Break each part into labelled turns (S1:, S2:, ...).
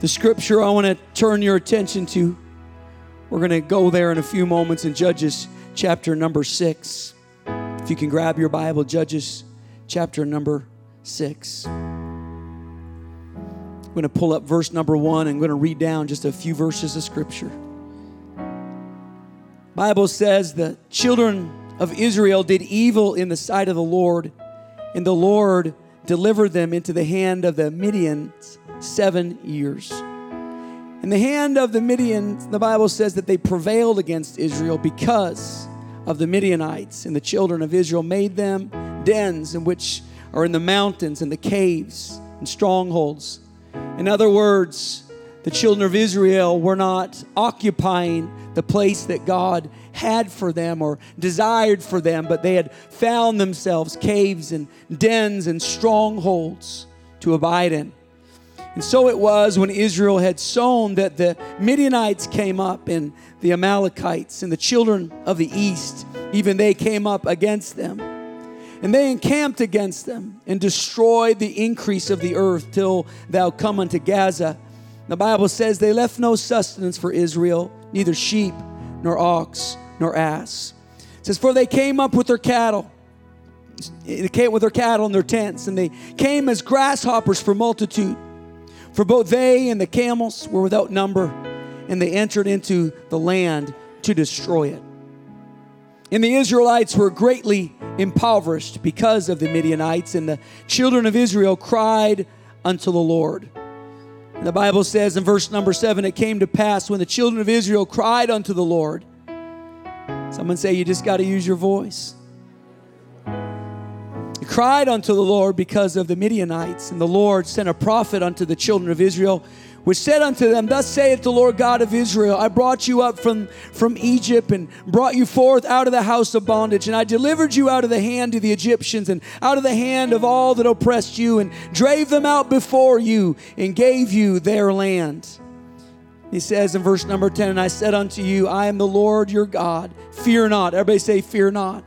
S1: The scripture I want to turn your attention to, we're going to go there in a few moments in Judges chapter number six. If you can grab your Bible, Judges chapter number six. I'm going to pull up verse number one and I'm going to read down just a few verses of scripture. Bible says the children of Israel did evil in the sight of the Lord, and the Lord delivered them into the hand of the Midians seven years. In the hand of the Midians, the Bible says that they prevailed against Israel because of the Midianites, and the children of Israel made them dens in which are in the mountains and the caves and strongholds. In other words, the children of Israel were not occupying the place that God had for them or desired for them, but they had found themselves caves and dens and strongholds to abide in. And so it was when Israel had sown that the Midianites came up and the Amalekites and the children of the east, even they came up against them. And they encamped against them and destroyed the increase of the earth till thou come unto Gaza. The Bible says they left no sustenance for Israel, neither sheep, nor ox, nor ass. It says, For they came up with their cattle. They came with their cattle in their tents, and they came as grasshoppers for multitude. For both they and the camels were without number, and they entered into the land to destroy it. And the Israelites were greatly impoverished because of the Midianites, and the children of Israel cried unto the Lord. And the Bible says in verse number seven, it came to pass when the children of Israel cried unto the Lord. Someone say, You just got to use your voice. He cried unto the Lord because of the Midianites, and the Lord sent a prophet unto the children of Israel which said unto them, Thus saith the Lord God of Israel, I brought you up from, from Egypt and brought you forth out of the house of bondage, and I delivered you out of the hand of the Egyptians and out of the hand of all that oppressed you, and drave them out before you, and gave you their land. He says in verse number 10, And I said unto you, I am the Lord your God. Fear not. Everybody say, Fear not.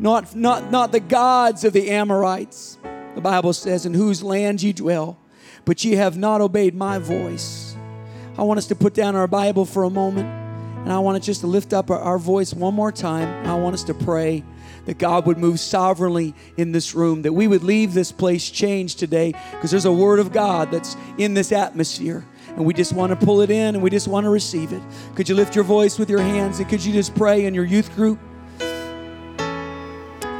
S1: Not, not, not the gods of the Amorites, the Bible says, in whose land ye dwell but ye have not obeyed my voice. I want us to put down our Bible for a moment, and I want us just to lift up our, our voice one more time. I want us to pray that God would move sovereignly in this room, that we would leave this place changed today, because there's a word of God that's in this atmosphere. And we just want to pull it in and we just want to receive it. Could you lift your voice with your hands and could you just pray in your youth group?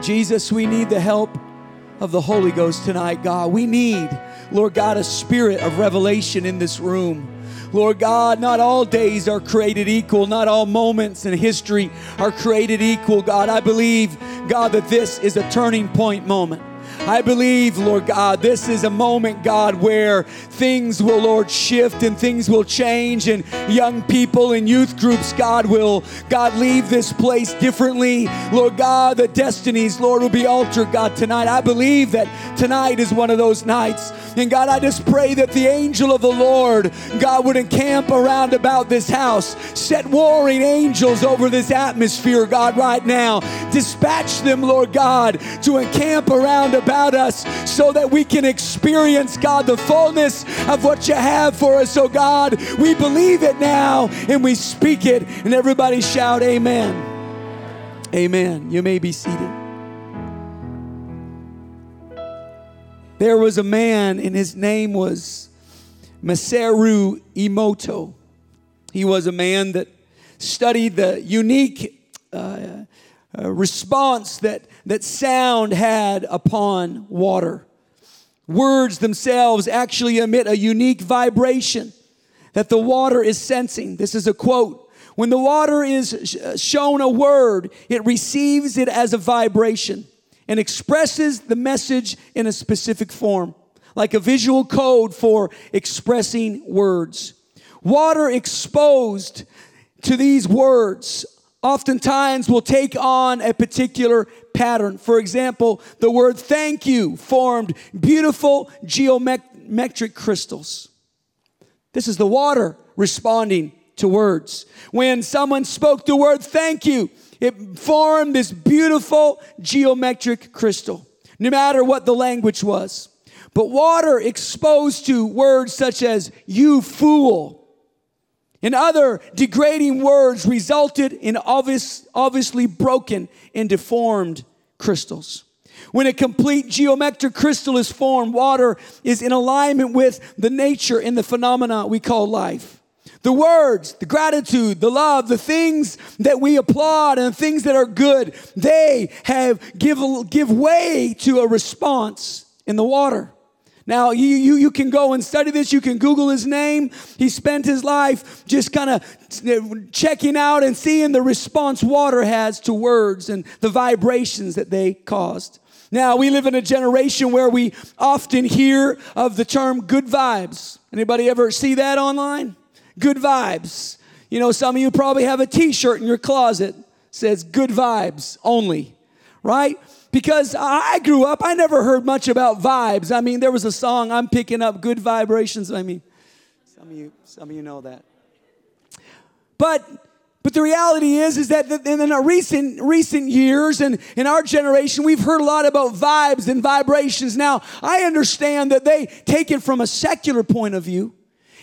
S1: Jesus, we need the help of the Holy Ghost tonight, God. We need Lord God, a spirit of revelation in this room. Lord God, not all days are created equal. Not all moments in history are created equal, God. I believe, God, that this is a turning point moment. I believe, Lord God, this is a moment, God, where things will, Lord, shift and things will change, and young people and youth groups, God, will, God, leave this place differently. Lord God, the destinies, Lord, will be altered, God, tonight. I believe that tonight is one of those nights. And God, I just pray that the angel of the Lord, God, would encamp around about this house, set warring angels over this atmosphere, God, right now. Dispatch them, Lord God, to encamp around about about us so that we can experience, God, the fullness of what you have for us. So, God, we believe it now and we speak it. And everybody shout, Amen. Amen. You may be seated. There was a man, and his name was Masaru Emoto. He was a man that studied the unique uh, uh, response that, that sound had upon water. Words themselves actually emit a unique vibration that the water is sensing. This is a quote. When the water is uh, shown a word, it receives it as a vibration and expresses the message in a specific form, like a visual code for expressing words. Water exposed to these words oftentimes will take on a particular pattern. For example, the word thank you formed beautiful geometric crystals. This is the water responding to words. When someone spoke the word thank you, it formed this beautiful geometric crystal, no matter what the language was. But water exposed to words such as you fool and other degrading words resulted in obvious, obviously broken and deformed crystals. When a complete geometric crystal is formed, water is in alignment with the nature and the phenomena we call life. The words, the gratitude, the love, the things that we applaud and things that are good, they have give, give way to a response in the water. Now, you, you, you can go and study this. You can Google his name. He spent his life just kind of checking out and seeing the response water has to words and the vibrations that they caused. Now, we live in a generation where we often hear of the term good vibes. Anybody ever see that online? Good vibes. You know, some of you probably have a t shirt in your closet says good vibes only, right? Because I grew up, I never heard much about vibes. I mean, there was a song, I'm picking up good vibrations. I mean, some of you, some of you know that. But but the reality is, is that in the recent, recent years and in our generation, we've heard a lot about vibes and vibrations. Now, I understand that they take it from a secular point of view.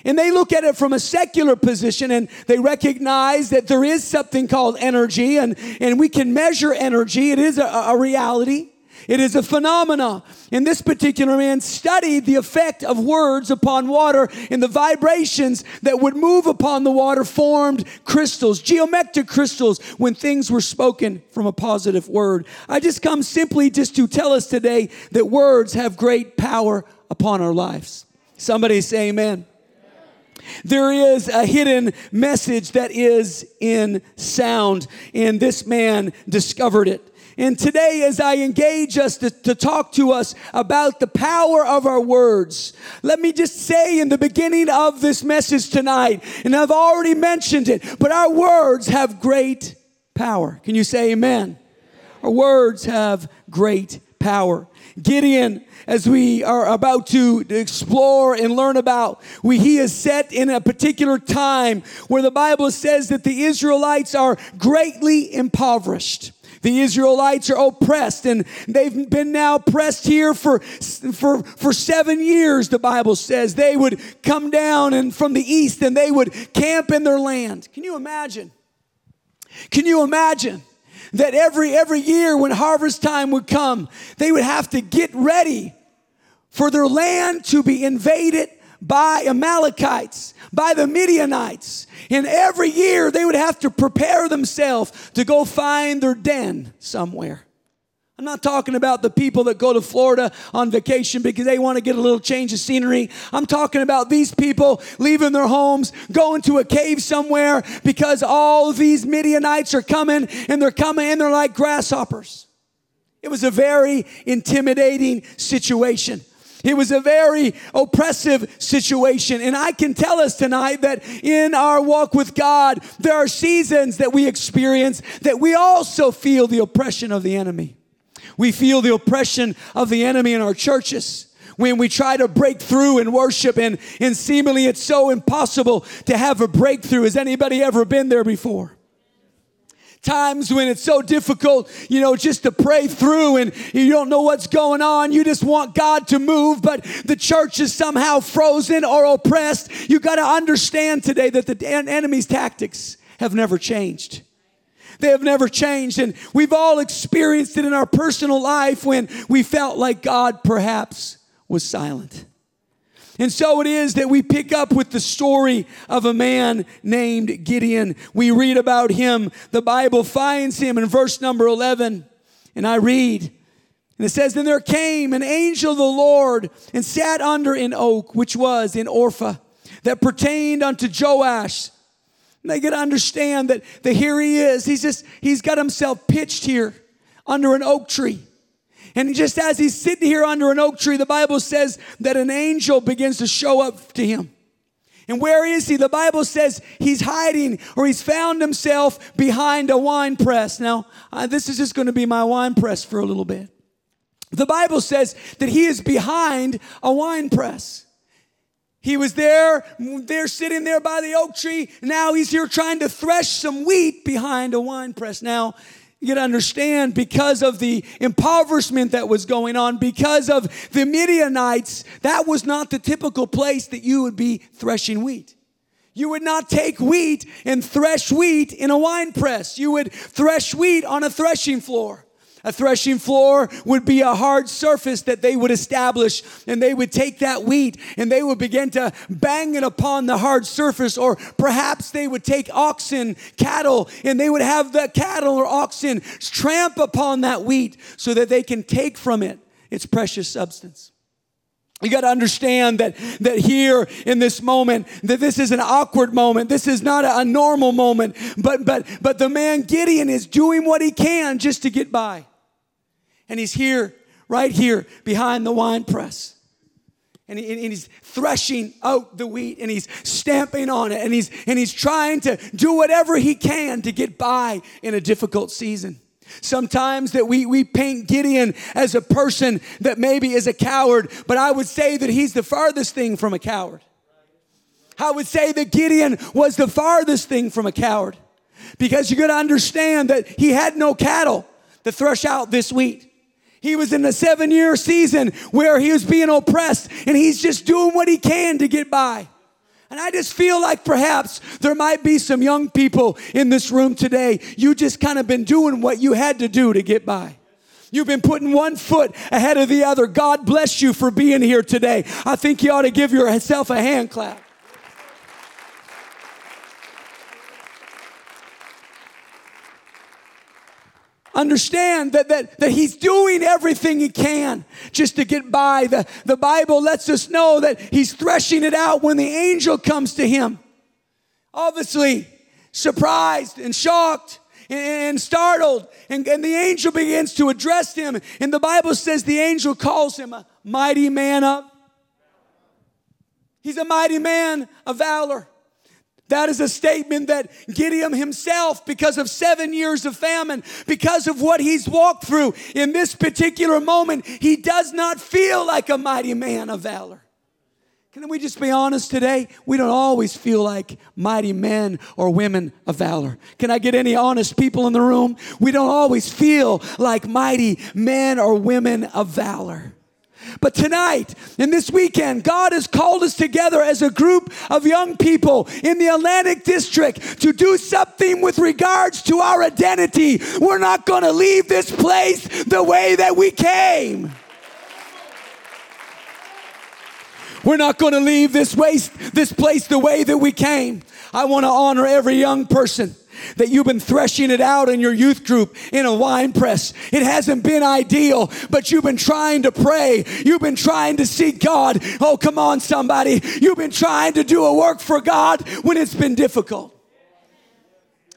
S1: And they look at it from a secular position and they recognize that there is something called energy and, and we can measure energy. It is a, a reality. It is a phenomena. And this particular man studied the effect of words upon water and the vibrations that would move upon the water formed crystals, geometric crystals, when things were spoken from a positive word. I just come simply just to tell us today that words have great power upon our lives. Somebody say amen. There is a hidden message that is in sound, and this man discovered it. And today, as I engage us to, to, talk to us about the power of our words, let me just say in the beginning of this message tonight, and I've already mentioned it, but our words have great power. Can you say amen? Our words have great power. Gideon, as we are about to explore and learn about, we, he is set in a particular time where the Bible says that the Israelites are greatly impoverished. The Israelites are oppressed and they've been now pressed here for, for, for seven years, the Bible says. They would come down and from the east and they would camp in their land. Can you imagine? Can you imagine? That every every year when harvest time would come, they would have to get ready for their land to be invaded by Amalekites, by the Midianites. And every year they would have to prepare themselves to go find their den somewhere. I'm not talking about the people that go to Florida on vacation because they want to get a little change of scenery. I'm talking about these people leaving their homes, going to a cave somewhere because all these Midianites are coming and they're coming and they're like grasshoppers. It was a very intimidating situation. It was a very oppressive situation. And I can tell us tonight that in our walk with God, there are seasons that we experience that we also feel the oppression of the enemy. We feel the oppression of the enemy in our churches when we try to break through in worship and, and seemingly it's so impossible to have a breakthrough. Has anybody ever been there before? Times when it's so difficult, you know, just to pray through and you don't know what's going on. You just want God to move, but the church is somehow frozen or oppressed. You got to understand today that the enemy's tactics have never changed. They have never changed. And we've all experienced it in our personal life when we felt like God perhaps was silent. And so it is that we pick up with the story of a man named Gideon. We read about him. The Bible finds him in verse number 11. And I read, and it says, Then there came an angel of the Lord and sat under an oak, which was in Ophrah, that pertained unto Joash and they get to understand that, that here he is. He's just, he's got himself pitched here under an oak tree. And just as he's sitting here under an oak tree, the Bible says that an angel begins to show up to him. And where is he? The Bible says he's hiding or he's found himself behind a wine press. Now, uh, this is just going to be my wine press for a little bit. The Bible says that he is behind a wine press. He was there, there sitting there by the oak tree. Now he's here trying to thresh some wheat behind a wine press. Now, you got to understand because of the impoverishment that was going on, because of the Midianites, that was not the typical place that you would be threshing wheat. You would not take wheat and thresh wheat in a wine press. You would thresh wheat on a threshing floor. A threshing floor would be a hard surface that they would establish, and they would take that wheat and they would begin to bang it upon the hard surface, or perhaps they would take oxen, cattle, and they would have the cattle or oxen tramp upon that wheat so that they can take from it its precious substance. You got to understand that, that here in this moment, that this is an awkward moment. This is not a, a normal moment. But, but, but the man Gideon is doing what he can just to get by. And he's here, right here, behind the wine press. And, he, and, he's threshing out the wheat and he's stamping on it and he's, and he's trying to do whatever he can to get by in a difficult season. Sometimes that we, we paint Gideon as a person that maybe is a coward, but I would say that he's the farthest thing from a coward. I would say that Gideon was the farthest thing from a coward because you're going to understand that he had no cattle to thresh out this wheat. He was in a seven year season where he was being oppressed and he's just doing what he can to get by. And I just feel like perhaps there might be some young people in this room today. You just kind of been doing what you had to do to get by. You've been putting one foot ahead of the other. God bless you for being here today. I think you ought to give yourself a hand clap. Understand that, that, that he's doing everything he can just to get by. The, the Bible lets us know that he's threshing it out when the angel comes to him. Obviously, surprised and shocked and startled. And, and, the angel begins to address him. And the Bible says the angel calls him a mighty man of. He's a mighty man of valor. That is a statement that Gideon himself, because of seven years of famine, because of what he's walked through in this particular moment, he does not feel like a mighty man of valor. Can we just be honest today? We don't always feel like mighty men or women of valor. Can I get any honest people in the room? We don't always feel like mighty men or women of valor. But tonight and this weekend, God has called us together as a group of young people in the Atlantic District to do something with regards to our identity. We're not going to leave this place the way that we came. We're not going to leave this, waste, this place the way that we came. I want to honor every young person that you've been threshing it out in your youth group in a wine press. It hasn't been ideal, but you've been trying to pray. You've been trying to seek God. Oh, come on, somebody. You've been trying to do a work for God when it's been difficult.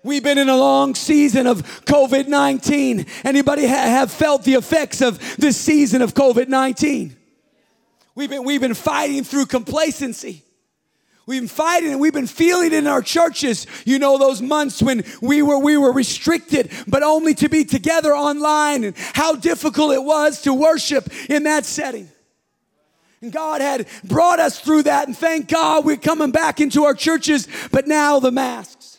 S1: We've been in a long season of COVID 19. Anybody ha- have felt the effects of this season of COVID 19? We've been, we've been fighting through complacency. We've been fighting and we've been feeling it in our churches. You know, those months when we were, we were restricted, but only to be together online and how difficult it was to worship in that setting. And God had brought us through that, and thank God we're coming back into our churches, but now the masks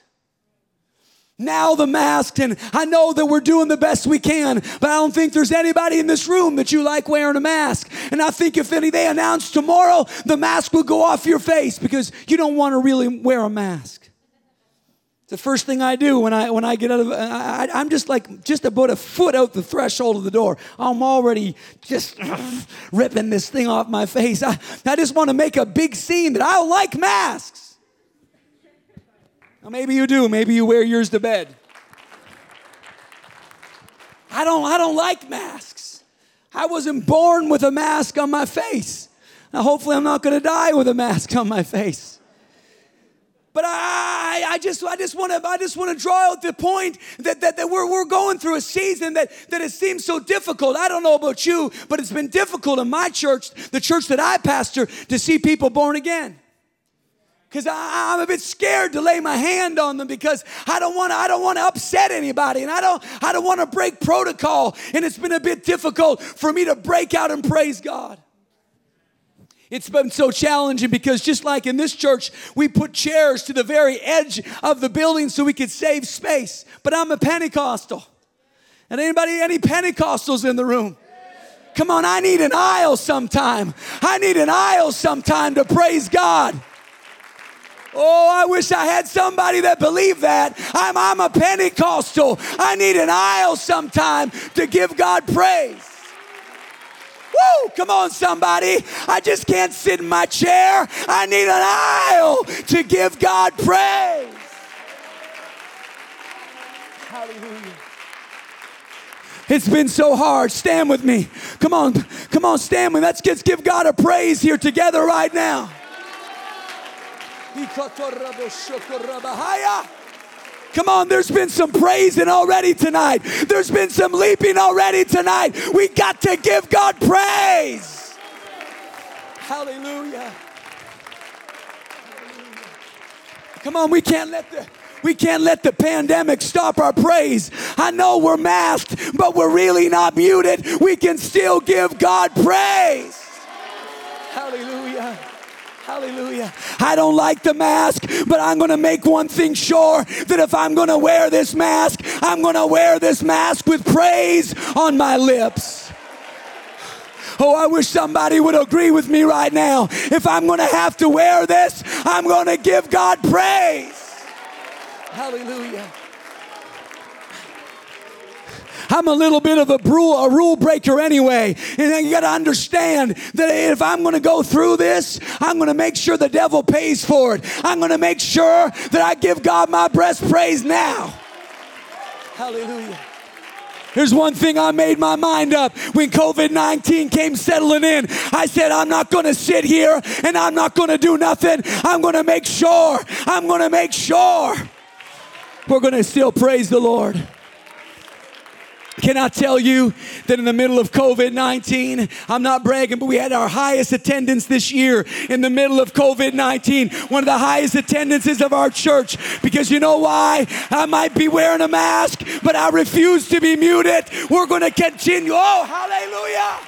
S1: now the mask and i know that we're doing the best we can but i don't think there's anybody in this room that you like wearing a mask. And i think if any they announce tomorrow the mask will go off your face because you don't want to really wear a mask. The first thing i do when i when i get out of I, i'm just like just about a foot out the threshold of the door. I'm already just ripping this thing off my face. I, I just want to make a big scene that i like masks maybe you do. Maybe you wear yours to bed. I don't, I don't like masks. I wasn't born with a mask on my face. Now, hopefully, I'm not going to die with a mask on my face. But I, I just, I just want to, I just want to draw out the point that, that, that we're, we're going through a season that, that it seems so difficult. I don't know about you, but it's been difficult in my church, the church that I pastor, to see people born again because I'm a bit scared to lay my hand on them because I don't want to I don't want to upset anybody and I don't I don't want to break protocol and it's been a bit difficult for me to break out and praise God. It's been so challenging because just like in this church, we put chairs to the very edge of the building so we could save space. But I'm a Pentecostal. And anybody, any Pentecostals in the room? Come on, I need an aisle sometime. I need an aisle sometime to praise God. Oh, I wish I had somebody that believed that. I'm, I'm a Pentecostal. I need an aisle sometime to give God praise. Woo! Come on, somebody. I just can't sit in my chair. I need an aisle to give God praise. Hallelujah. It's been so hard. Stand with me. Come on, come on, stand with me. Let's just give God a praise here together right now. Come on, there's been some praising already tonight. There's been some leaping already tonight. We got to give God praise. Hallelujah. Come on, we can't let the we can't let the pandemic stop our praise. I know we're masked, but we're really not muted. We can still give God praise. Hallelujah. Hallelujah. I don't like the mask, but I'm going to make one thing sure that if I'm going to wear this mask, I'm going to wear this mask with praise on my lips. Oh, I wish somebody would agree with me right now. If I'm going to have to wear this, I'm going to give God praise. Hallelujah. I'm a little bit of a rule, a rule breaker anyway. And you got to understand that if I'm going to go through this, I'm going to make sure the devil pays for it. I'm going to make sure that I give God my best praise now. Hallelujah. Here's one thing I made my mind up when COVID 19 came settling in. I said, I'm not going to sit here and I'm not going to do nothing. I'm going to make sure, I'm going to make sure we're going to still praise the Lord. Can I tell you that in the middle of COVID 19, I'm not bragging, but we had our highest attendance this year in the middle of COVID 19. One of the highest attendances of our church because you know why? I might be wearing a mask, but I refuse to be muted. We're going to continue. Oh, hallelujah.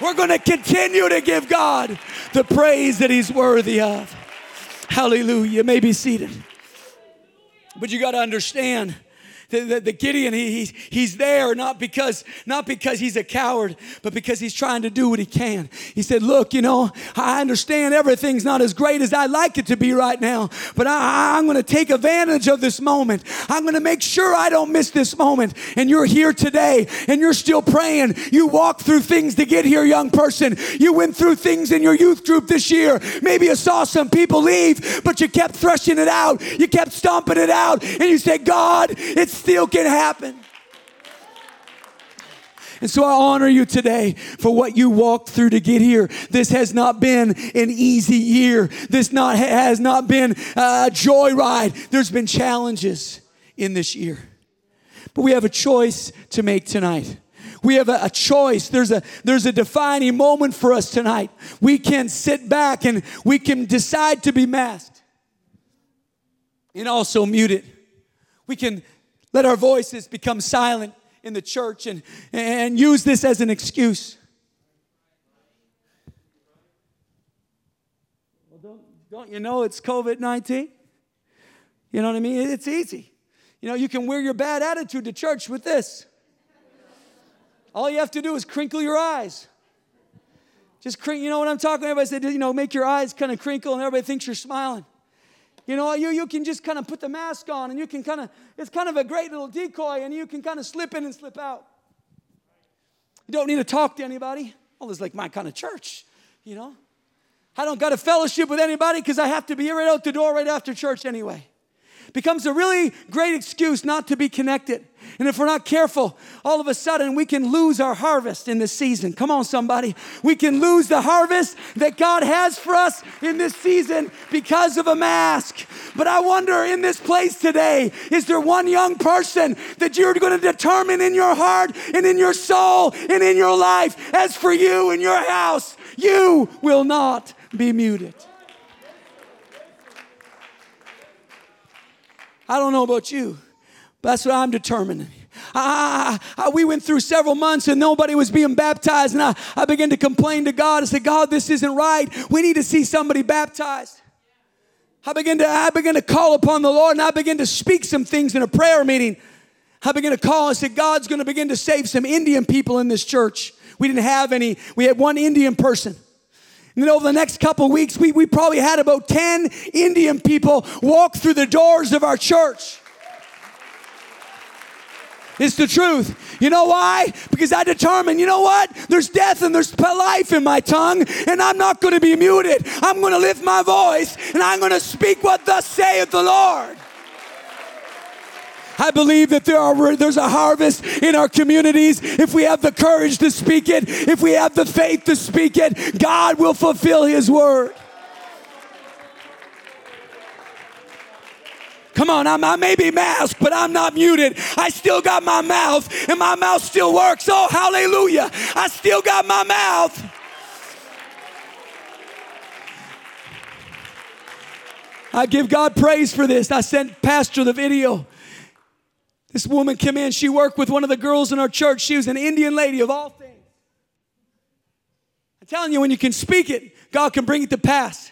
S1: We're going to continue to give God the praise that He's worthy of. Hallelujah. You may be seated. But you got to understand the, the, the Gideon, he, he's, he's there not because, not because he's a coward, but because he's trying to do what he can. He said, Look, you know, I understand everything's not as great as I'd like it to be right now, but I, I'm going to take advantage of this moment. I'm going to make sure I don't miss this moment. And you're here today and you're still praying. You walked through things to get here, young person. You went through things in your youth group this year. Maybe you saw some people leave, but you kept threshing it out. You kept stomping it out. And you said, God, it's still can happen. And so I honor you today for what you walked through to get here. This has not been an easy year. This not, has not been a joyride. There's been challenges in this year. But we have a choice to make tonight. We have a, a, choice. There's a, there's a defining moment for us tonight. We can sit back and we can decide to be masked and also muted. We can let our voices become silent in the church and, and use this as an excuse. Well, don't, don't you know it's COVID 19? You know what I mean? It's easy. You know, you can wear your bad attitude to church with this. All you have to do is crinkle your eyes. Just crinkle, you know what I'm talking about? Everybody said, you know, make your eyes kind of crinkle and everybody thinks you're smiling. You know, you, you can just kind of put the mask on and you can kind of, it's kind of a great little decoy and you can kind of slip in and slip out. You don't need to talk to anybody. Well, it's like my kind of church, you know. I don't got a fellowship with anybody because I have to be right out the door right after church anyway becomes a really great excuse not to be connected. And if we're not careful, all of a sudden we can lose our harvest in this season. Come on, somebody. We can lose the harvest that God has for us in this season because of a mask. But I wonder in this place today, is there one young person that you're going to determine in your heart and in your soul and in your life? As for you and your house, you will not be muted. I don't know about you, but that's what I'm determining. I, we went through several months and nobody was being baptized, and I, I began to complain to God. I said, God, this isn't right. We need to see somebody baptized. I began to I began to call upon the Lord and I began to speak some things in a prayer meeting. I began to call and said, God's going to begin to save some Indian people in this church. We didn't have any, we had one Indian person. And then over the next couple weeks, we, we probably had about 10 Indian people walk through the doors of our church. It's the truth. You know why? Because I determined, you know what? There's death and there's life in my tongue, and I'm not going to be muted. I'm going to lift my voice and I'm going to speak what thus saith the Lord. I believe that there are, there's a harvest in our communities. If we have the courage to speak it, if we have the faith to speak it, God will fulfill His word. Come on, I'm, I may be masked, but I'm not muted. I still got my mouth, and my mouth still works. Oh, hallelujah. I still got my mouth. I give God praise for this. I sent Pastor the video. This woman came in. She worked with one of the girls in our church. She was an Indian lady of all things. I'm telling you, when you can speak it, God can bring it to pass.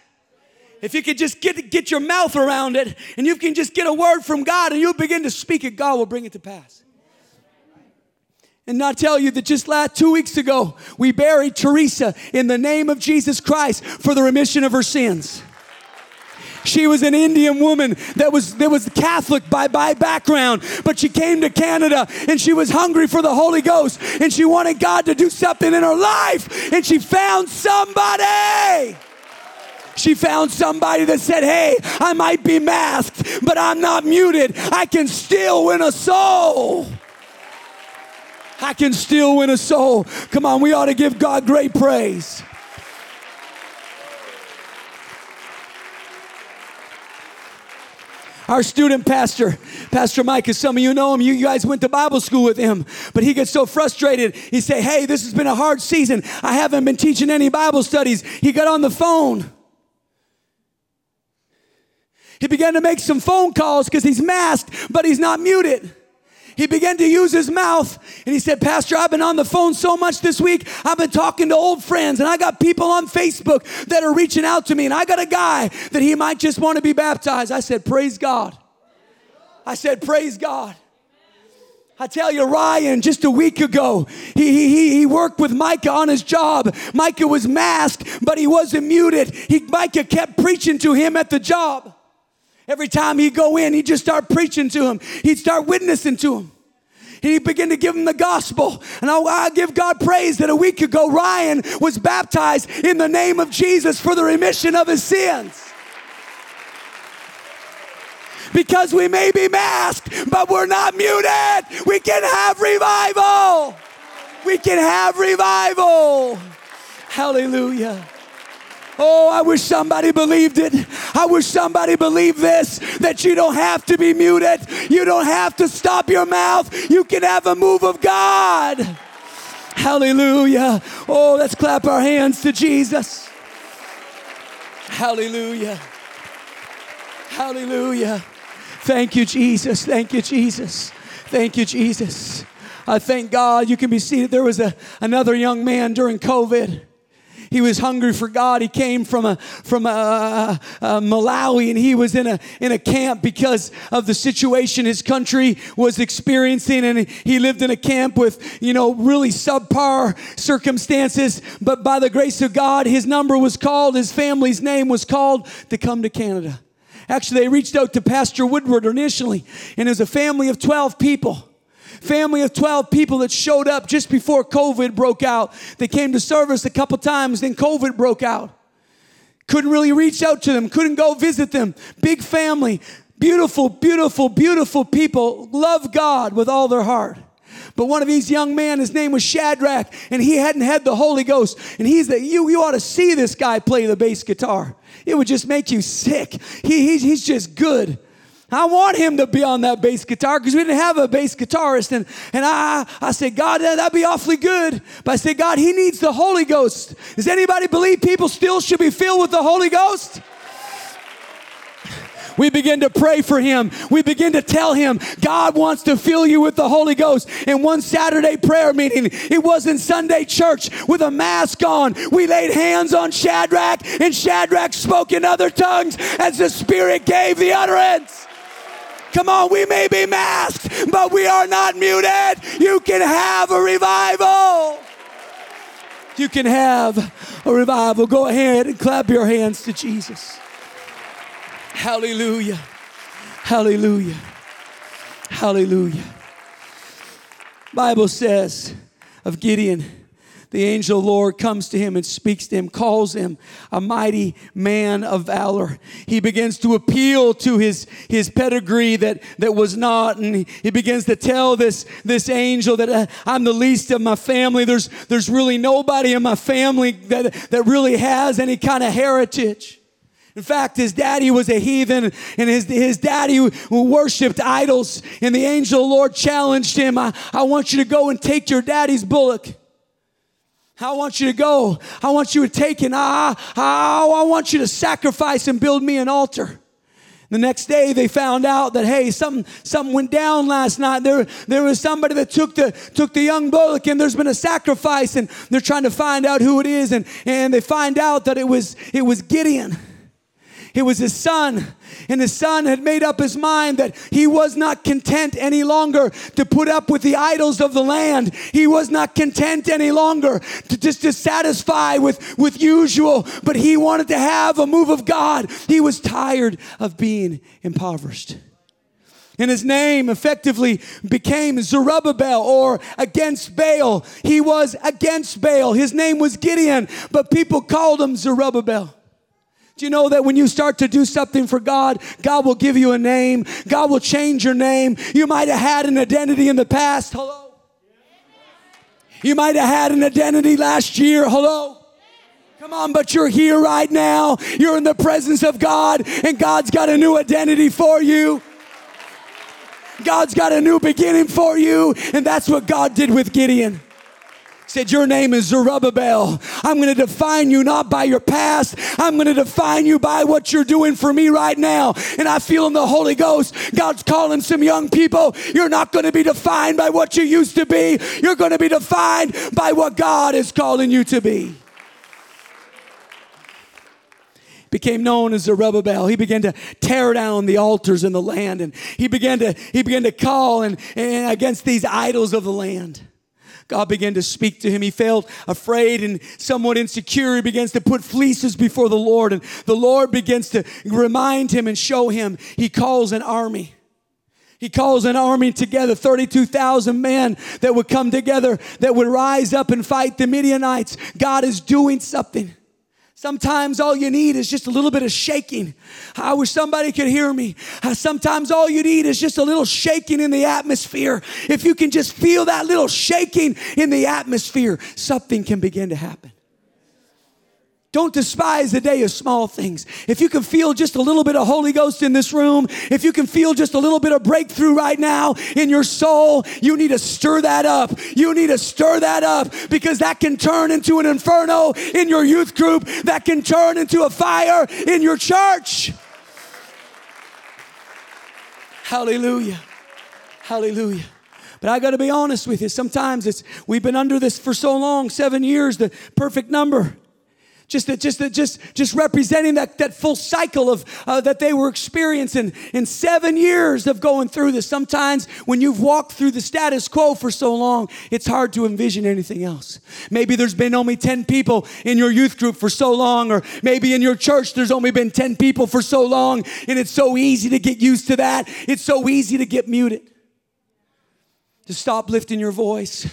S1: If you could just get, get your mouth around it and you can just get a word from God and you begin to speak it, God will bring it to pass. And not tell you that just last two weeks ago, we buried Teresa in the name of Jesus Christ for the remission of her sins. She was an Indian woman that was that was Catholic by, by background, but she came to Canada and she was hungry for the Holy Ghost and she wanted God to do something in her life and she found somebody. She found somebody that said, Hey, I might be masked, but I'm not muted. I can still win a soul. I can still win a soul. Come on, we ought to give God great praise. Our student pastor, Pastor Mike, as some of you know him, you guys went to Bible school with him, but he gets so frustrated. He say, "Hey, this has been a hard season. I haven't been teaching any Bible studies." He got on the phone he began to make some phone calls because he's masked, but he's not muted. He began to use his mouth and he said, Pastor, I've been on the phone so much this week. I've been talking to old friends and I got people on Facebook that are reaching out to me and I got a guy that he might just want to be baptized. I said, Praise God. I said, Praise God. I tell you, Ryan, just a week ago, he, he, he worked with Micah on his job. Micah was masked, but he wasn't muted. He, Micah kept preaching to him at the job. Every time he'd go in, he'd just start preaching to him. He'd start witnessing to him. He began to give him the gospel. And I, I, give God praise that a week ago, Ryan was baptized in the name of Jesus for the remission of his sins. Because we may be masked, but we're not muted. We can have revival. We can have revival. Hallelujah. Oh, I wish somebody believed it. I wish somebody believed this that you don't have to be muted. You don't have to stop your mouth. You can have a move of God. Hallelujah. Oh, let's clap our hands to Jesus. Hallelujah. Hallelujah. Thank you, Jesus. Thank you, Jesus. Thank you, Jesus. I thank God you can be seated. There was a, another young man during COVID he was hungry for God. He came from a from a, a, Malawi, and he was in a in a camp because of the situation his country was experiencing, and he lived in a camp with you know really subpar circumstances. But by the grace of God, his number was called. His family's name was called to come to Canada. Actually, they reached out to Pastor Woodward initially, and it was a family of 12 people family of 12 people that showed up just before COVID broke out. They came to service a couple times, then COVID broke out. Couldn't really reach out to them, couldn't go visit them. Big family, beautiful, beautiful, beautiful people, love God with all their heart. But one of these young men, his name was Shadrach, and he hadn't had the Holy Ghost. And he's the, you, you ought to see this guy play the bass guitar. It would just make you sick. He, he's, he's just good. I want him to be on that bass guitar because we didn't have a bass guitarist. And, and I, I said, God, that'd be awfully good. But I said, God, he needs the Holy Ghost. Does anybody believe people still should be filled with the Holy Ghost? We begin to pray for him. We begin to tell him God wants to fill you with the Holy Ghost. In one Saturday prayer meeting, it was in Sunday church with a mask on. We laid hands on Shadrach, and Shadrach spoke in other tongues as the Spirit gave the utterance. Come on, we may be masked, but we are not muted. You can have a revival. You can have a revival. Go ahead and clap your hands to Jesus. Hallelujah. Hallelujah. Hallelujah. Bible says of Gideon, the angel of the Lord comes to him and speaks to him, calls him a mighty man of valor. He begins to appeal to his, his pedigree that, that was not, and he begins to tell this, this angel that uh, I'm the least of my family. There's, there's really nobody in my family that, that really has any kind of heritage. In fact, his daddy was a heathen and his, his daddy worshiped idols. And the angel the Lord challenged him, I, I want you to go and take your daddy's bullock. I want you to go. I want you to take and I, I, I want you to sacrifice and build me an altar. The next day they found out that hey, something something went down last night. There, there was somebody that took the took the young bullock and there's been a sacrifice, and they're trying to find out who it is, and, and they find out that it was it was Gideon. It was his son. And his son had made up his mind that he was not content any longer to put up with the idols of the land. He was not content any longer to just to satisfy with, with usual, but he wanted to have a move of God. He was tired of being impoverished. And his name effectively became Zerubbabel or against Baal. He was against Baal. His name was Gideon, but people called him Zerubbabel. Do you know that when you start to do something for God, God will give you a name? God will change your name. You might have had an identity in the past. Hello? You might have had an identity last year. Hello? Come on, but you're here right now. You're in the presence of God, and God's got a new identity for you. God's got a new beginning for you, and that's what God did with Gideon said, Your name is Zerubbabel. I'm going to define you not by your past. I'm going to define you by what you're doing for me right now. And I feel in the Holy Ghost, God's calling some young people. You're not going to be defined by what you used to be, you're going to be defined by what God is calling you to be became known as Zerubbabel. He began to tear down the altars in the land and he began to, he began to call and, and against these idols of the land. God began to speak to him. He felt afraid and somewhat insecure. He begins to put fleeces before the Lord, and the Lord begins to remind him and show him. He calls an army. He calls an army together, 32,000 men that would come together, that would rise up and fight the Midianites. God is doing something. Sometimes all you need is just a little bit of shaking. I wish somebody could hear me. Uh, sometimes all you need is just a little shaking in the atmosphere. If you can just feel that little shaking in the atmosphere, something can begin to happen. Don't despise the day of small things. If you can feel just a little bit of Holy Ghost in this room, if you can feel just a little bit of breakthrough right now in your soul, you need to stir that up. You need to stir that up because that can turn into an inferno in your youth group, that can turn into a fire in your church. Hallelujah. Hallelujah. But I got to be honest with you. Sometimes it's we've been under this for so long, 7 years, the perfect number just just just just representing that that full cycle of uh, that they were experiencing in seven years of going through this. Sometimes when you've walked through the status quo for so long, it's hard to envision anything else. Maybe there's been only ten people in your youth group for so long, or maybe in your church there's only been ten people for so long, and it's so easy to get used to that. It's so easy to get muted, to stop lifting your voice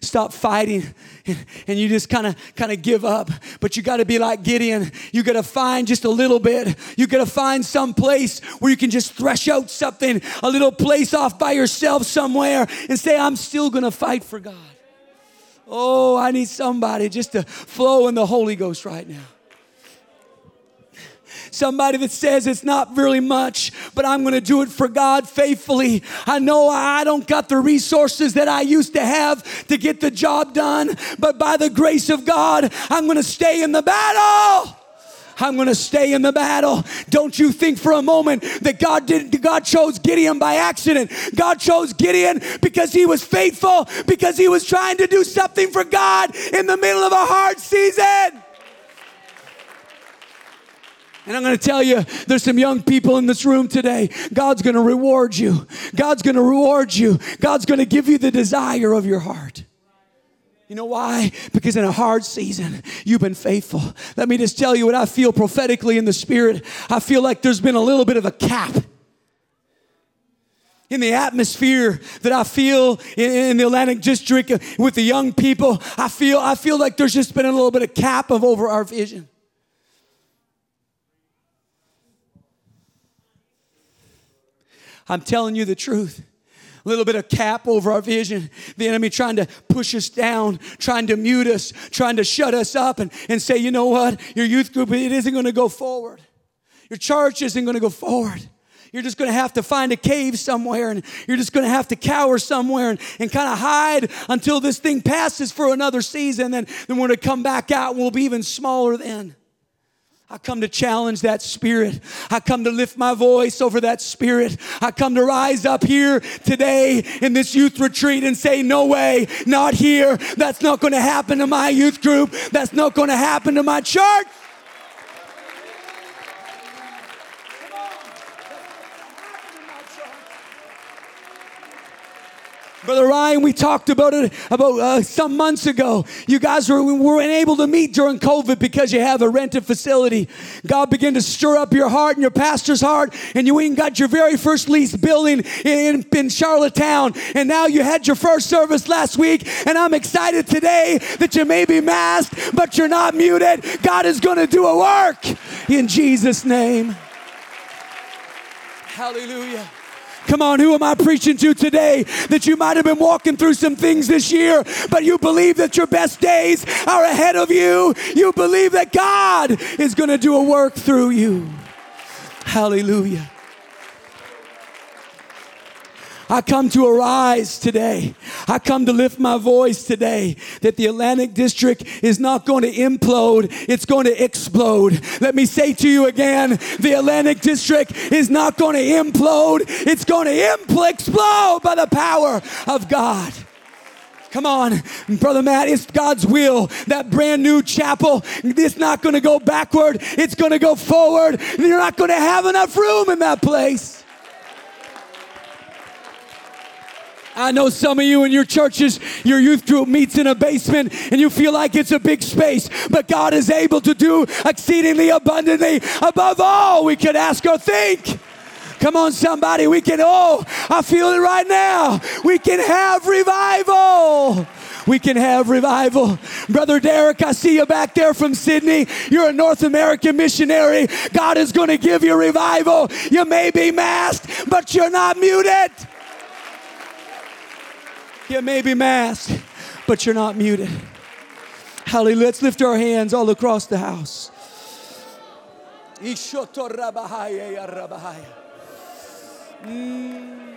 S1: stop fighting and you just kind of kind of give up. But you got to be like gideon. You got to find just a little bit. You got to find some place where you can just thresh out something a little place off by yourself somewhere and say i'm still gonna fight for god. Oh i need somebody just to flow in the holy ghost right now Somebody that says it's not really much, but I'm going to do it for God faithfully. I know I don't got the resources that I used to have to get the job done, but by the grace of God, I'm going to stay in the battle. I'm going to stay in the battle. Don't you think for a moment that God did God chose Gideon by accident. God chose Gideon because he was faithful, because he was trying to do something for God in the middle of a hard season. And I'm going to tell you, there's some young people in this room today. God's going to reward you. God's going to reward you. God's going to give you the desire of your heart. You know why? Because in a hard season, you've been faithful. Let me just tell you what I feel prophetically in the spirit. I feel like there's been a little bit of a cap in the atmosphere that I feel in, the Atlantic District with the young people. I feel, I feel like there's just been a little bit of cap of over our vision. I'm telling you the truth. A little bit of cap over our vision. The enemy trying to push us down, trying to mute us, trying to shut us up and, and say, you know what? Your youth group, it isn't going to go forward. Your church isn't going to go forward. You're just going to have to find a cave somewhere and you're just going to have to cower somewhere and, and kind of hide until this thing passes for another season. Then, then we're going to come back out and we'll be even smaller then. I come to challenge that spirit. I come to lift my voice over that spirit. I come to rise up here today in this youth retreat and say, No way, not here. That's not going to happen to my youth group. That's not going to happen to my church. Brother Ryan, we talked about it about uh, some months ago. You guys were, weren't able to meet during COVID because you have a rented facility. God began to stir up your heart and your pastor's heart, and you even got your very first lease building in, in Charlottetown. And now you had your first service last week, and I'm excited today that you may be masked, but you're not muted. God is going to do a work in Jesus' name. Hallelujah. Come on, who am I preaching to today? That you might have been walking through some things this year, but you believe that your best days are ahead of you. You believe that God is going to do a work through you. Hallelujah. I come to arise today. I come to lift my voice today that the Atlantic District is not going to implode, it's going to explode. Let me say to you again the Atlantic District is not going to implode, it's going to impl- explode by the power of God. Come on, Brother Matt, it's God's will. That brand new chapel, it's not going to go backward, it's going to go forward. You're not going to have enough room in that place. I know some of you in your churches, your youth group meets in a basement and you feel like it's a big space, but God is able to do exceedingly abundantly above all we could ask or think. Come on, somebody, we can, oh, I feel it right now. We can have revival. We can have revival. Brother Derek, I see you back there from Sydney. You're a North American missionary. God is going to give you revival. You may be masked, but you're not muted. You may be masked, but you're not muted. Hallelujah. Let's lift our hands all across the house. Mm.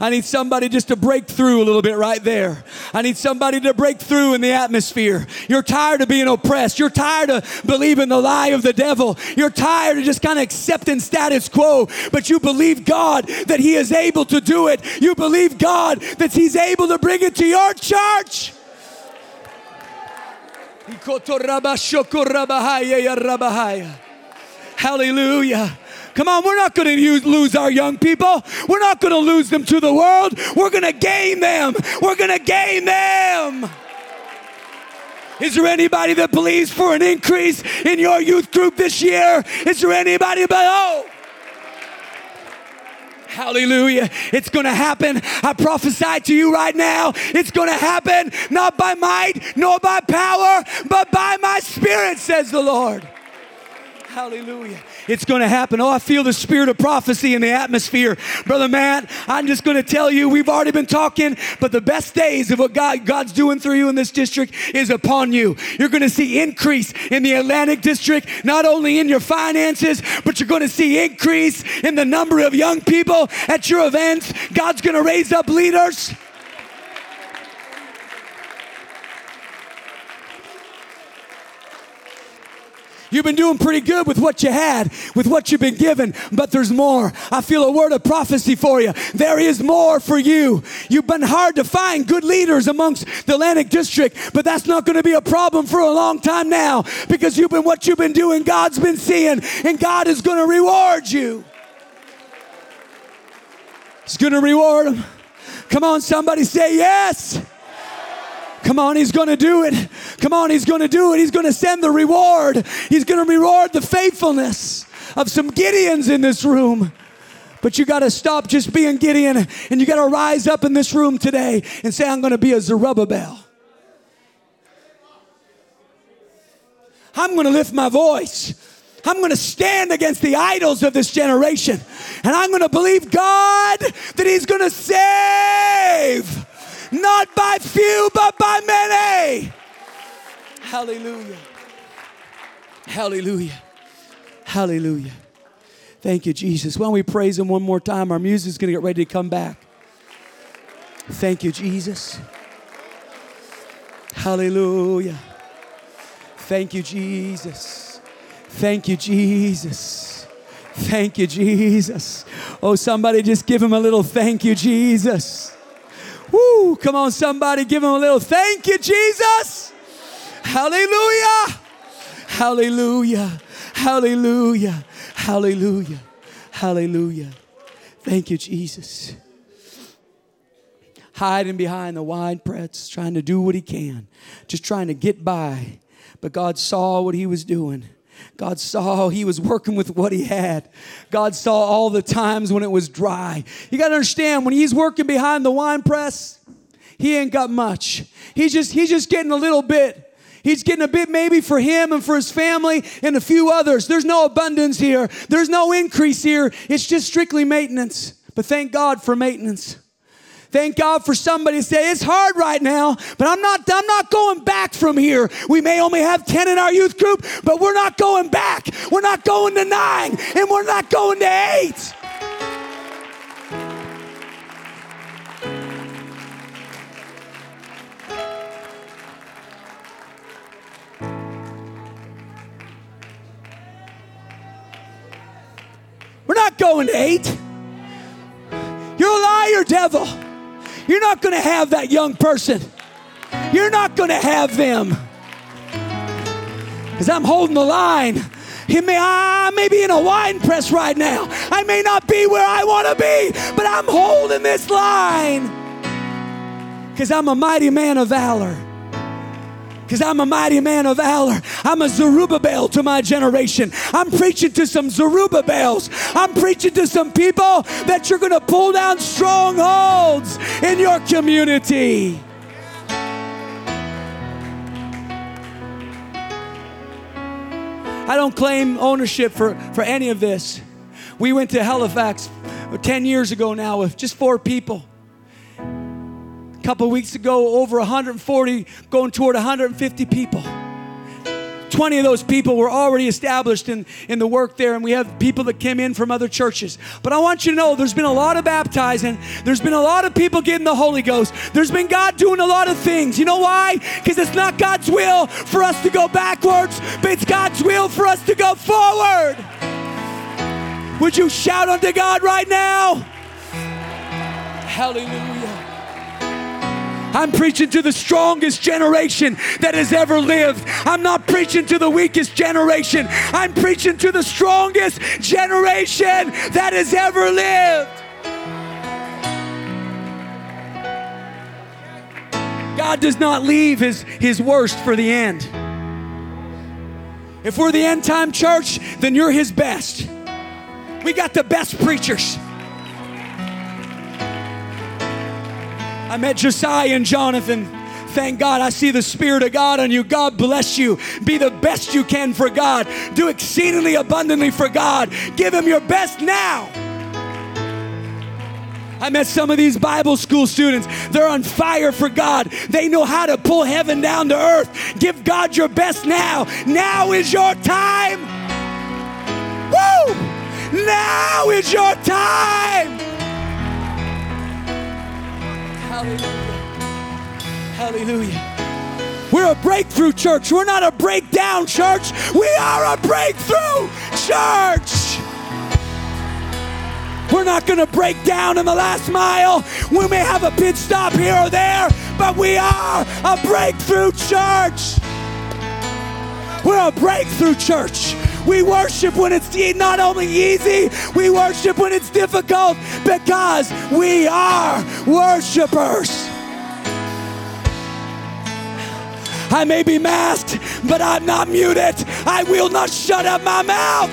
S1: I need somebody just to break through a little bit right there. I need somebody to break through in the atmosphere. You're tired of being oppressed. You're tired of believing the lie of the devil. You're tired of just kind of accepting status quo, but you believe God that He is able to do it. You believe God that He's able to bring it to your church. Hallelujah. Come on, we're not going to lose our young people. We're not going to lose them to the world. We're going to gain them. We're going to gain them. Is there anybody that believes for an increase in your youth group this year? Is there anybody but oh? Hallelujah. It's going to happen. I prophesy to you right now. It's going to happen not by might nor by power, but by my spirit, says the Lord. Hallelujah. It's going to happen. Oh, I feel the spirit of prophecy in the atmosphere. Brother Matt, I'm just going to tell you, we've already been talking, but the best days of what God, God's doing through you in this district is upon you. You're going to see increase in the Atlantic district, not only in your finances, but you're going to see increase in the number of young people at your events. God's going to raise up leaders. You've been doing pretty good with what you had, with what you've been given, but there's more. I feel a word of prophecy for you. There is more for you. You've been hard to find good leaders amongst the Atlantic District, but that's not going to be a problem for a long time now because you've been what you've been doing, God's been seeing, and God is going to reward you. He's going to reward them. Come on, somebody say yes. Come on, he's going to do it. Come on, he's going to do it. He's going to send the reward. He's going to reward the faithfulness of some Gideons in this room. But you got to stop just being Gideon and you got to rise up in this room today and say, I'm going to be a Jerubbaal. I'm going to lift my voice. I'm going to stand against the idols of this generation. And I'm going to believe God that He's going to save not by few, but by many. Hallelujah. Hallelujah. Hallelujah. Thank you, Jesus. Why don't we praise Him one more time? Our music's going to get ready to come back. Thank you, Jesus. Hallelujah. Thank you, Jesus. Thank you, Jesus. Thank you, Jesus. Oh, somebody just give him a little thank you, Jesus. Woo! Come on, somebody, give him a little thank you, Jesus. Hallelujah. Hallelujah. Hallelujah. Hallelujah. Hallelujah. Thank you, Jesus. Hiding behind the wine press, trying to do what he can, just trying to get by. But God saw what he was doing. God saw he was working with what he had. God saw all the times when it was dry. You got to understand when he's working behind the wine press, he ain't got much. He's just he's just getting a little bit. He's getting a bit maybe for him and for his family and a few others. There's no abundance here. There's no increase here. It's just strictly maintenance. But thank God for maintenance. Thank God for somebody to say, it's hard right now, but I'm not, I'm not going back from here. We may only have 10 in our youth group, but we're not going back. We're not going to nine, and we're not going to eight. We're not going to eight. You're a liar, devil. You're not going to have that young person. You're not going to have them. Because I'm holding the line. He may, I may be in a wine press right now. I may not be where I want to be, but I'm holding this line. Because I'm a mighty man of valor because I'm a mighty man of valor. I'm a Jerubbaal to my generation. I'm preaching to some Jerubbaals. I'm preaching to some people that you're going to pull down strongholds in your community. I don't claim ownership for, for any of this. We went to Halifax 10 years ago now with just four people a couple weeks ago, over 140, going toward 150 people. 20 of those people were already established in, in the work there, and we have people that came in from other churches. But I want you to know there's been a lot of baptizing, there's been a lot of people getting the Holy Ghost, there's been God doing a lot of things. You know why? Because it's not God's will for us to go backwards, but it's God's will for us to go forward. Would you shout unto God right now? Hallelujah. I'm preaching to the strongest generation that has ever lived. I'm not preaching to the weakest generation. I'm preaching to the strongest generation that has ever lived. God does not leave his, his worst for the end. If we're the end time church, then you're his best. We got the best preachers. I met Josiah and Jonathan. Thank God I see the Spirit of God on you. God bless you. Be the best you can for God. Do exceedingly abundantly for God. Give Him your best now. I met some of these Bible school students. They're on fire for God. They know how to pull heaven down to earth. Give God your best now. Now is your time. Woo! Now is your time. Hallelujah. Hallelujah. We're a breakthrough church. We're not a breakdown church. We are a breakthrough church. We're not going to break down in the last mile. We may have a pit stop here or there, but we are a breakthrough church. We're a breakthrough church. We worship when it's not only easy, we worship when it's difficult because we are worshipers. I may be masked, but I'm not muted. I will not shut up my mouth.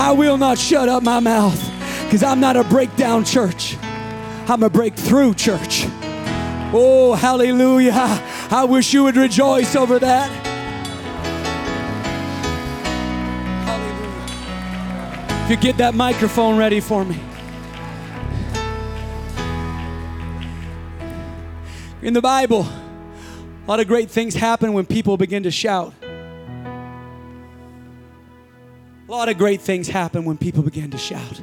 S1: I will not shut up my mouth because I'm not a breakdown church. I'm a breakthrough church. Oh, hallelujah. I wish you would rejoice over that. If you get that microphone ready for me. In the Bible, a lot of great things happen when people begin to shout. A lot of great things happen when people begin to shout.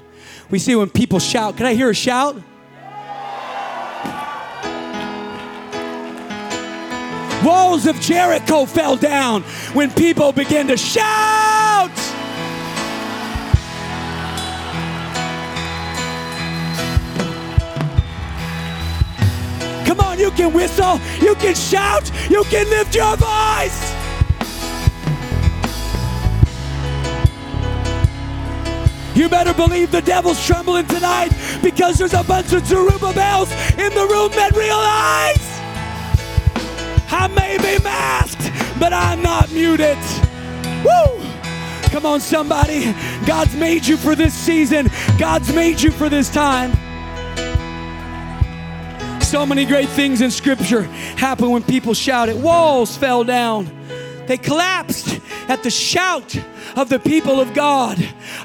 S1: We see when people shout. Can I hear a shout? Walls of Jericho fell down when people began to shout. Can whistle, you can shout, you can lift your voice. You better believe the devil's trembling tonight because there's a bunch of Jerubbaals in the room that realize I may be masked, but I'm not muted. Woo! Come on, somebody. God's made you for this season, God's made you for this time. So many great things in Scripture happen when people shout it. Walls fell down, they collapsed at the shout of the people of God.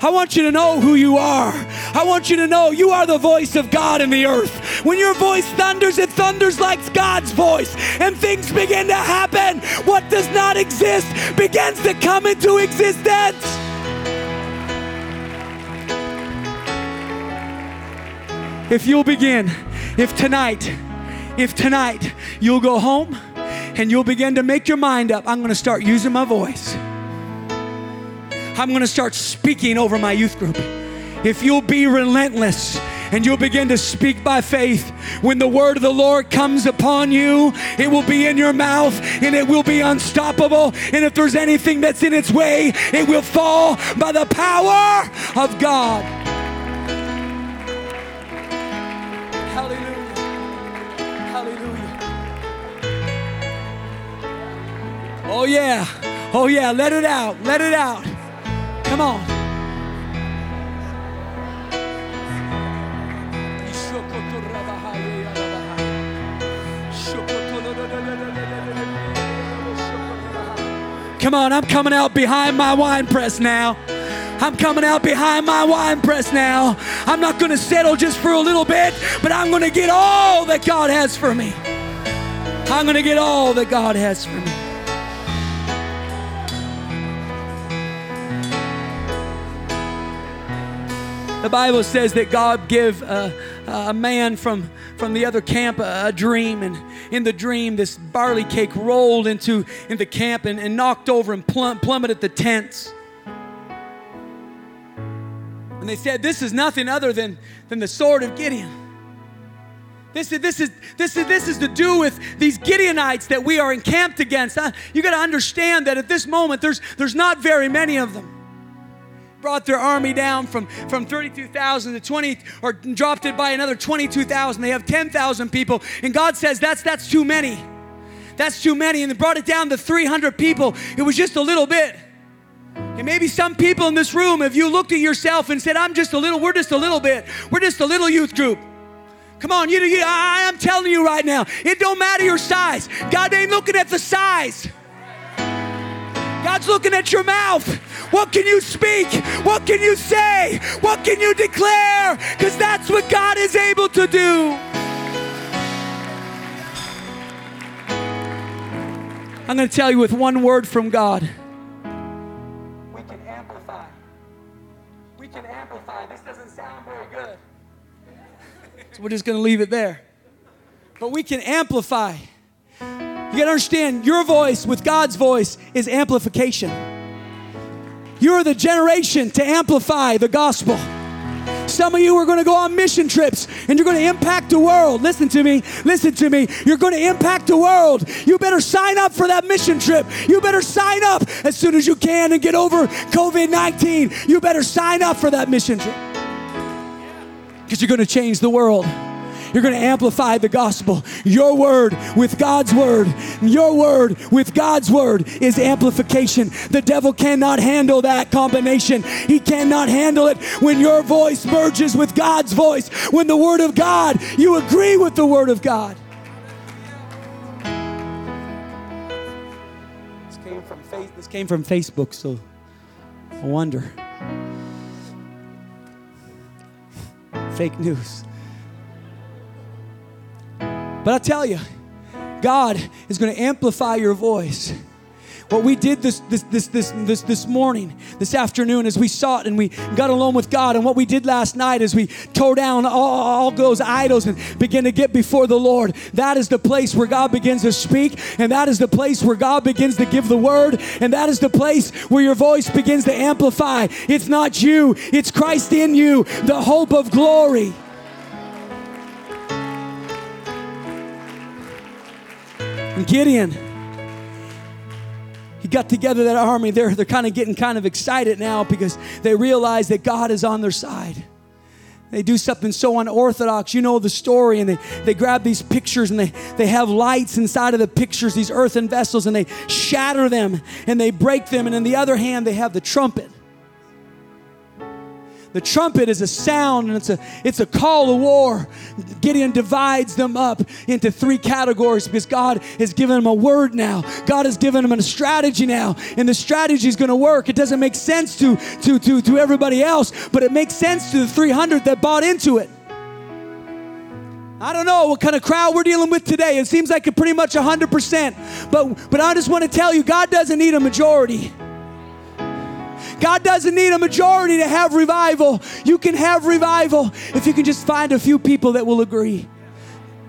S1: I want you to know who you are. I want you to know you are the voice of God in the earth. When your voice thunders, it thunders like God's voice, and things begin to happen. What does not exist begins to come into existence. If you'll begin, if tonight, if tonight you'll go home and you'll begin to make your mind up, I'm going to start using my voice. I'm going to start speaking over my youth group. If you'll be relentless and you'll begin to speak by faith, when the word of the Lord comes upon you, it will be in your mouth and it will be unstoppable. And if there's anything that's in its way, it will fall by the power of God. Oh, yeah. Oh, yeah. Let it out. Let it out. Come on. Come on, I'm coming out behind my wine press now. I'm coming out behind my wine press now. I'm not going to settle just for a little bit, but I'm going to get all that God has for me. I'm going to get all that God has for me. The Bible says that God gave a, a man from, from the other camp a, a, dream, and in the dream, this barley cake rolled into in the camp and, and knocked over and plum, plummeted the tents. And they said, This is nothing other than, than the sword of Gideon. This is, this, is, this, is, this is to do with these Gideonites that we are encamped against. Uh, you got to understand that at this moment, there's, there's not very many of them brought their army down from, from 32,000 to 20 or dropped it by another 22,000. They have 10,000 people. And God says that's that's too many. That's too many. And they brought it down to 300 people. It was just a little bit. And maybe some people in this room, if you looked at yourself and said, I'm just a little, we're just a little bit, we're just a little youth group. Come on, you, you I, I'm telling you right now, it don't matter your size. God ain't looking at the size. God's looking at your mouth. What can you speak? What can you say? What can you declare? Because that's what God is able to do. I'm going to tell you with one word from God. We can amplify. We can amplify. This doesn't sound very good. So we're just going to leave it there. but we can amplify. You gotta understand your voice with God's voice is amplification. You're the generation to amplify the gospel. Some of you are going to go on mission trips and you're going to impact the world. Listen to me. Listen to me. You're going to impact the world. You better sign up for that mission trip. You better sign up as soon as you can and get over COVID 19. You better sign up for that mission trip because you're going to change the world. You're going to amplify the gospel. Your word with God's word, your word with God's word is amplification. The devil cannot handle that combination. He cannot handle it when your voice merges with God's voice. When the word of God, you agree with the word of God. This came from, this came from Facebook, so I wonder. Fake news. But I tell you, God is going to amplify your voice. What we did this, this, this, this, this, this morning, this afternoon, as we sought and we got alone with God, and what we did last night is we tore down all, all those idols and began to get before the Lord. That is the place where God begins to speak, and that is the place where God begins to give the word, and that is the place where your voice begins to amplify. It's not you, it's Christ in you, the hope of glory. And Gideon, he got together that army. They're, they're kind of getting kind of excited now because they realize that God is on their side. They do something so unorthodox. You know the story, and they, they grab these pictures and they, they have lights inside of the pictures, these earthen vessels, and they shatter them and they break them. And in the other hand, they have the trumpet. The trumpet is a sound and it's a it's a call to war. Gideon divides them up into three categories because God has given him a word now. God has given him a strategy now, and the strategy is going to work. It doesn't make sense to to to to everybody else, but it makes sense to the 300 that bought into it. I don't know what kind of crowd we're dealing with today. It seems like pretty much 100%. But but I just want to tell you God doesn't need a majority. God doesn't need a majority to have revival. You can have revival if you can just find a few people that will agree.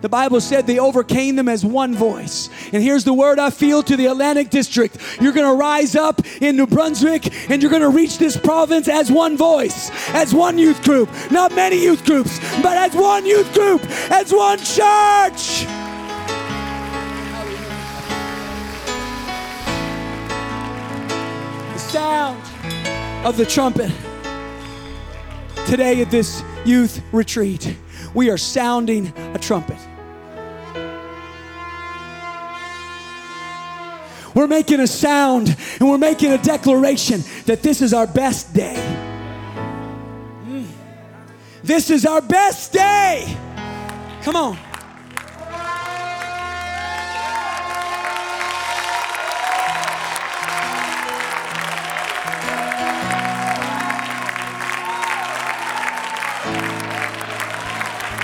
S1: The Bible said they overcame them as one voice. And here's the word I feel to the Atlantic District. You're going to rise up in New Brunswick and you're going to reach this province as one voice, as one youth group. Not many youth groups, but as one youth group, as one church. The sound of the trumpet. Today at this youth retreat, we are sounding a trumpet. We're making a sound and we're making a declaration that this is our best day. Mm. This is our best day. Come on.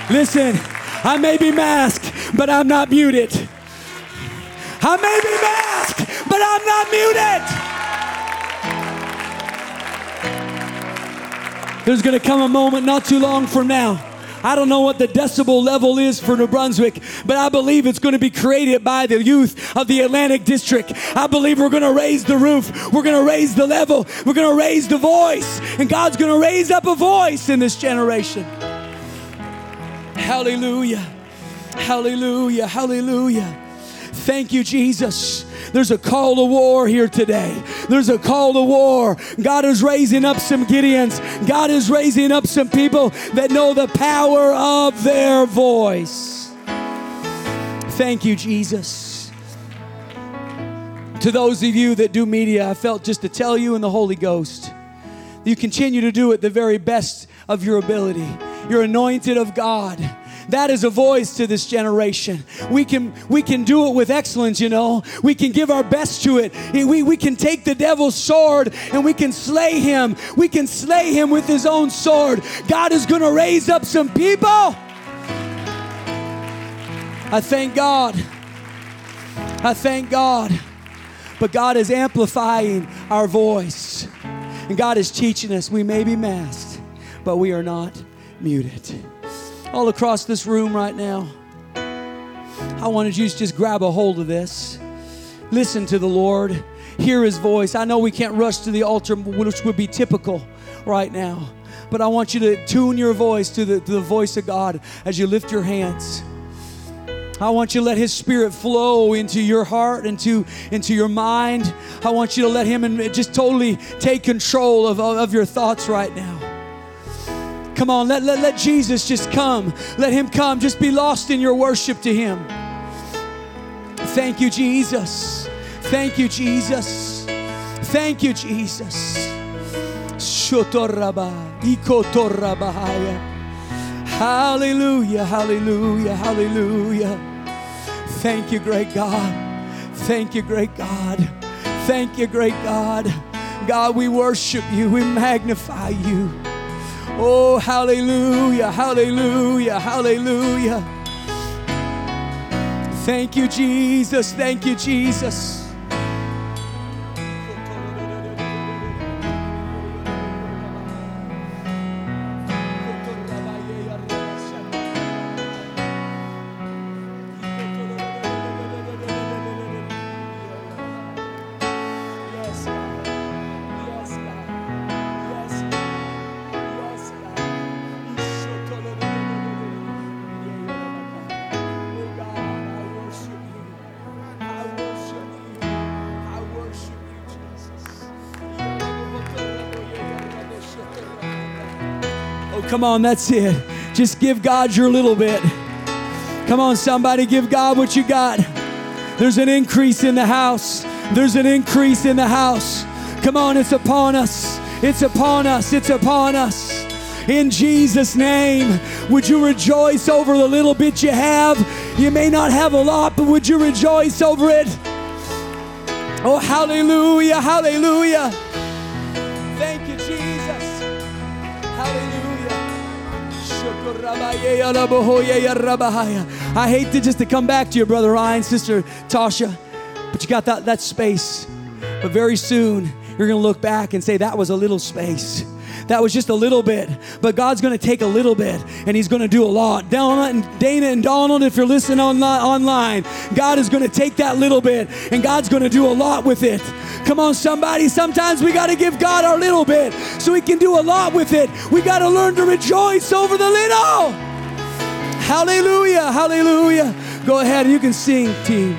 S1: Listen, I may be masked, but I'm not muted. I may be masked, but I'm not muted. There's going to come a moment not too long from now. I don't know what the decibel level is for New Brunswick, but I believe it's going to be created by the youth of the Atlantic District. I believe we're going to raise the roof, we're going to raise the level, we're going to raise the voice, and God's going to raise up a voice in this generation. Hallelujah. Hallelujah. Hallelujah. Thank you, Jesus. There's a call to war here today. There's a call to war. God is raising up some Gideons. God is raising up some people that know the power of their voice. Thank you, Jesus. To those of you that do media, I felt just to tell you in the Holy Ghost, you continue to do it the very best of your ability. You're anointed of God. That is a voice to this generation. We can we can do it with excellence, you know. We can give our best to it. We, we can take the devil's sword and we can slay him. We can slay him with his own sword. God is going to raise up some people. I thank God. I thank God. But God is amplifying our voice. And God is teaching us we may be masked, but we are not muted. All across this room right now, I wanted you to just grab a hold of this. Listen to the Lord. Hear his voice. I know we can't rush to the altar, which would be typical right now. But I want you to tune your voice to the, to the voice of God as you lift your hands. I want you to let His Spirit flow into your heart, into, into your mind. I want you to let Him and just totally take control of, of your thoughts right now. Come on, let, let, let Jesus just come. Let Him come. Just be lost in your worship to Him. Thank you, Jesus. Thank you, Jesus. Thank you, Jesus. Hallelujah, hallelujah, hallelujah. Thank you, great God. Thank you, great God. Thank you, great God. God, we worship you, we magnify you. Oh, hallelujah, hallelujah, hallelujah. Thank you, Jesus. Thank you, Jesus. Come on, that's it. Just give God your little bit. Come on, somebody, give God what you got. There's an increase in the house. There's an increase in the house. Come on, it's upon us. It's upon us. It's upon us. In Jesus' name, would you rejoice over the little bit you have? You may not have a lot, but would you rejoice over it? Oh, hallelujah, hallelujah. Oh, I hate to just to come back to you, Brother Ryan, Sister Tasha, but you got that, that space. But very soon, you're going to look back and say, that was a little space. That was just a little bit. But God's going to take a little bit and He's going to do a lot. Dana and, Donald, if you're listening on, online, God is going to take that little bit and God's going to do a lot with it. Come on, somebody. Sometimes we got to give God our little bit so He can do a lot with it. We got to learn to rejoice over the little. Hallelujah. Hallelujah. Go ahead. You can sing, team.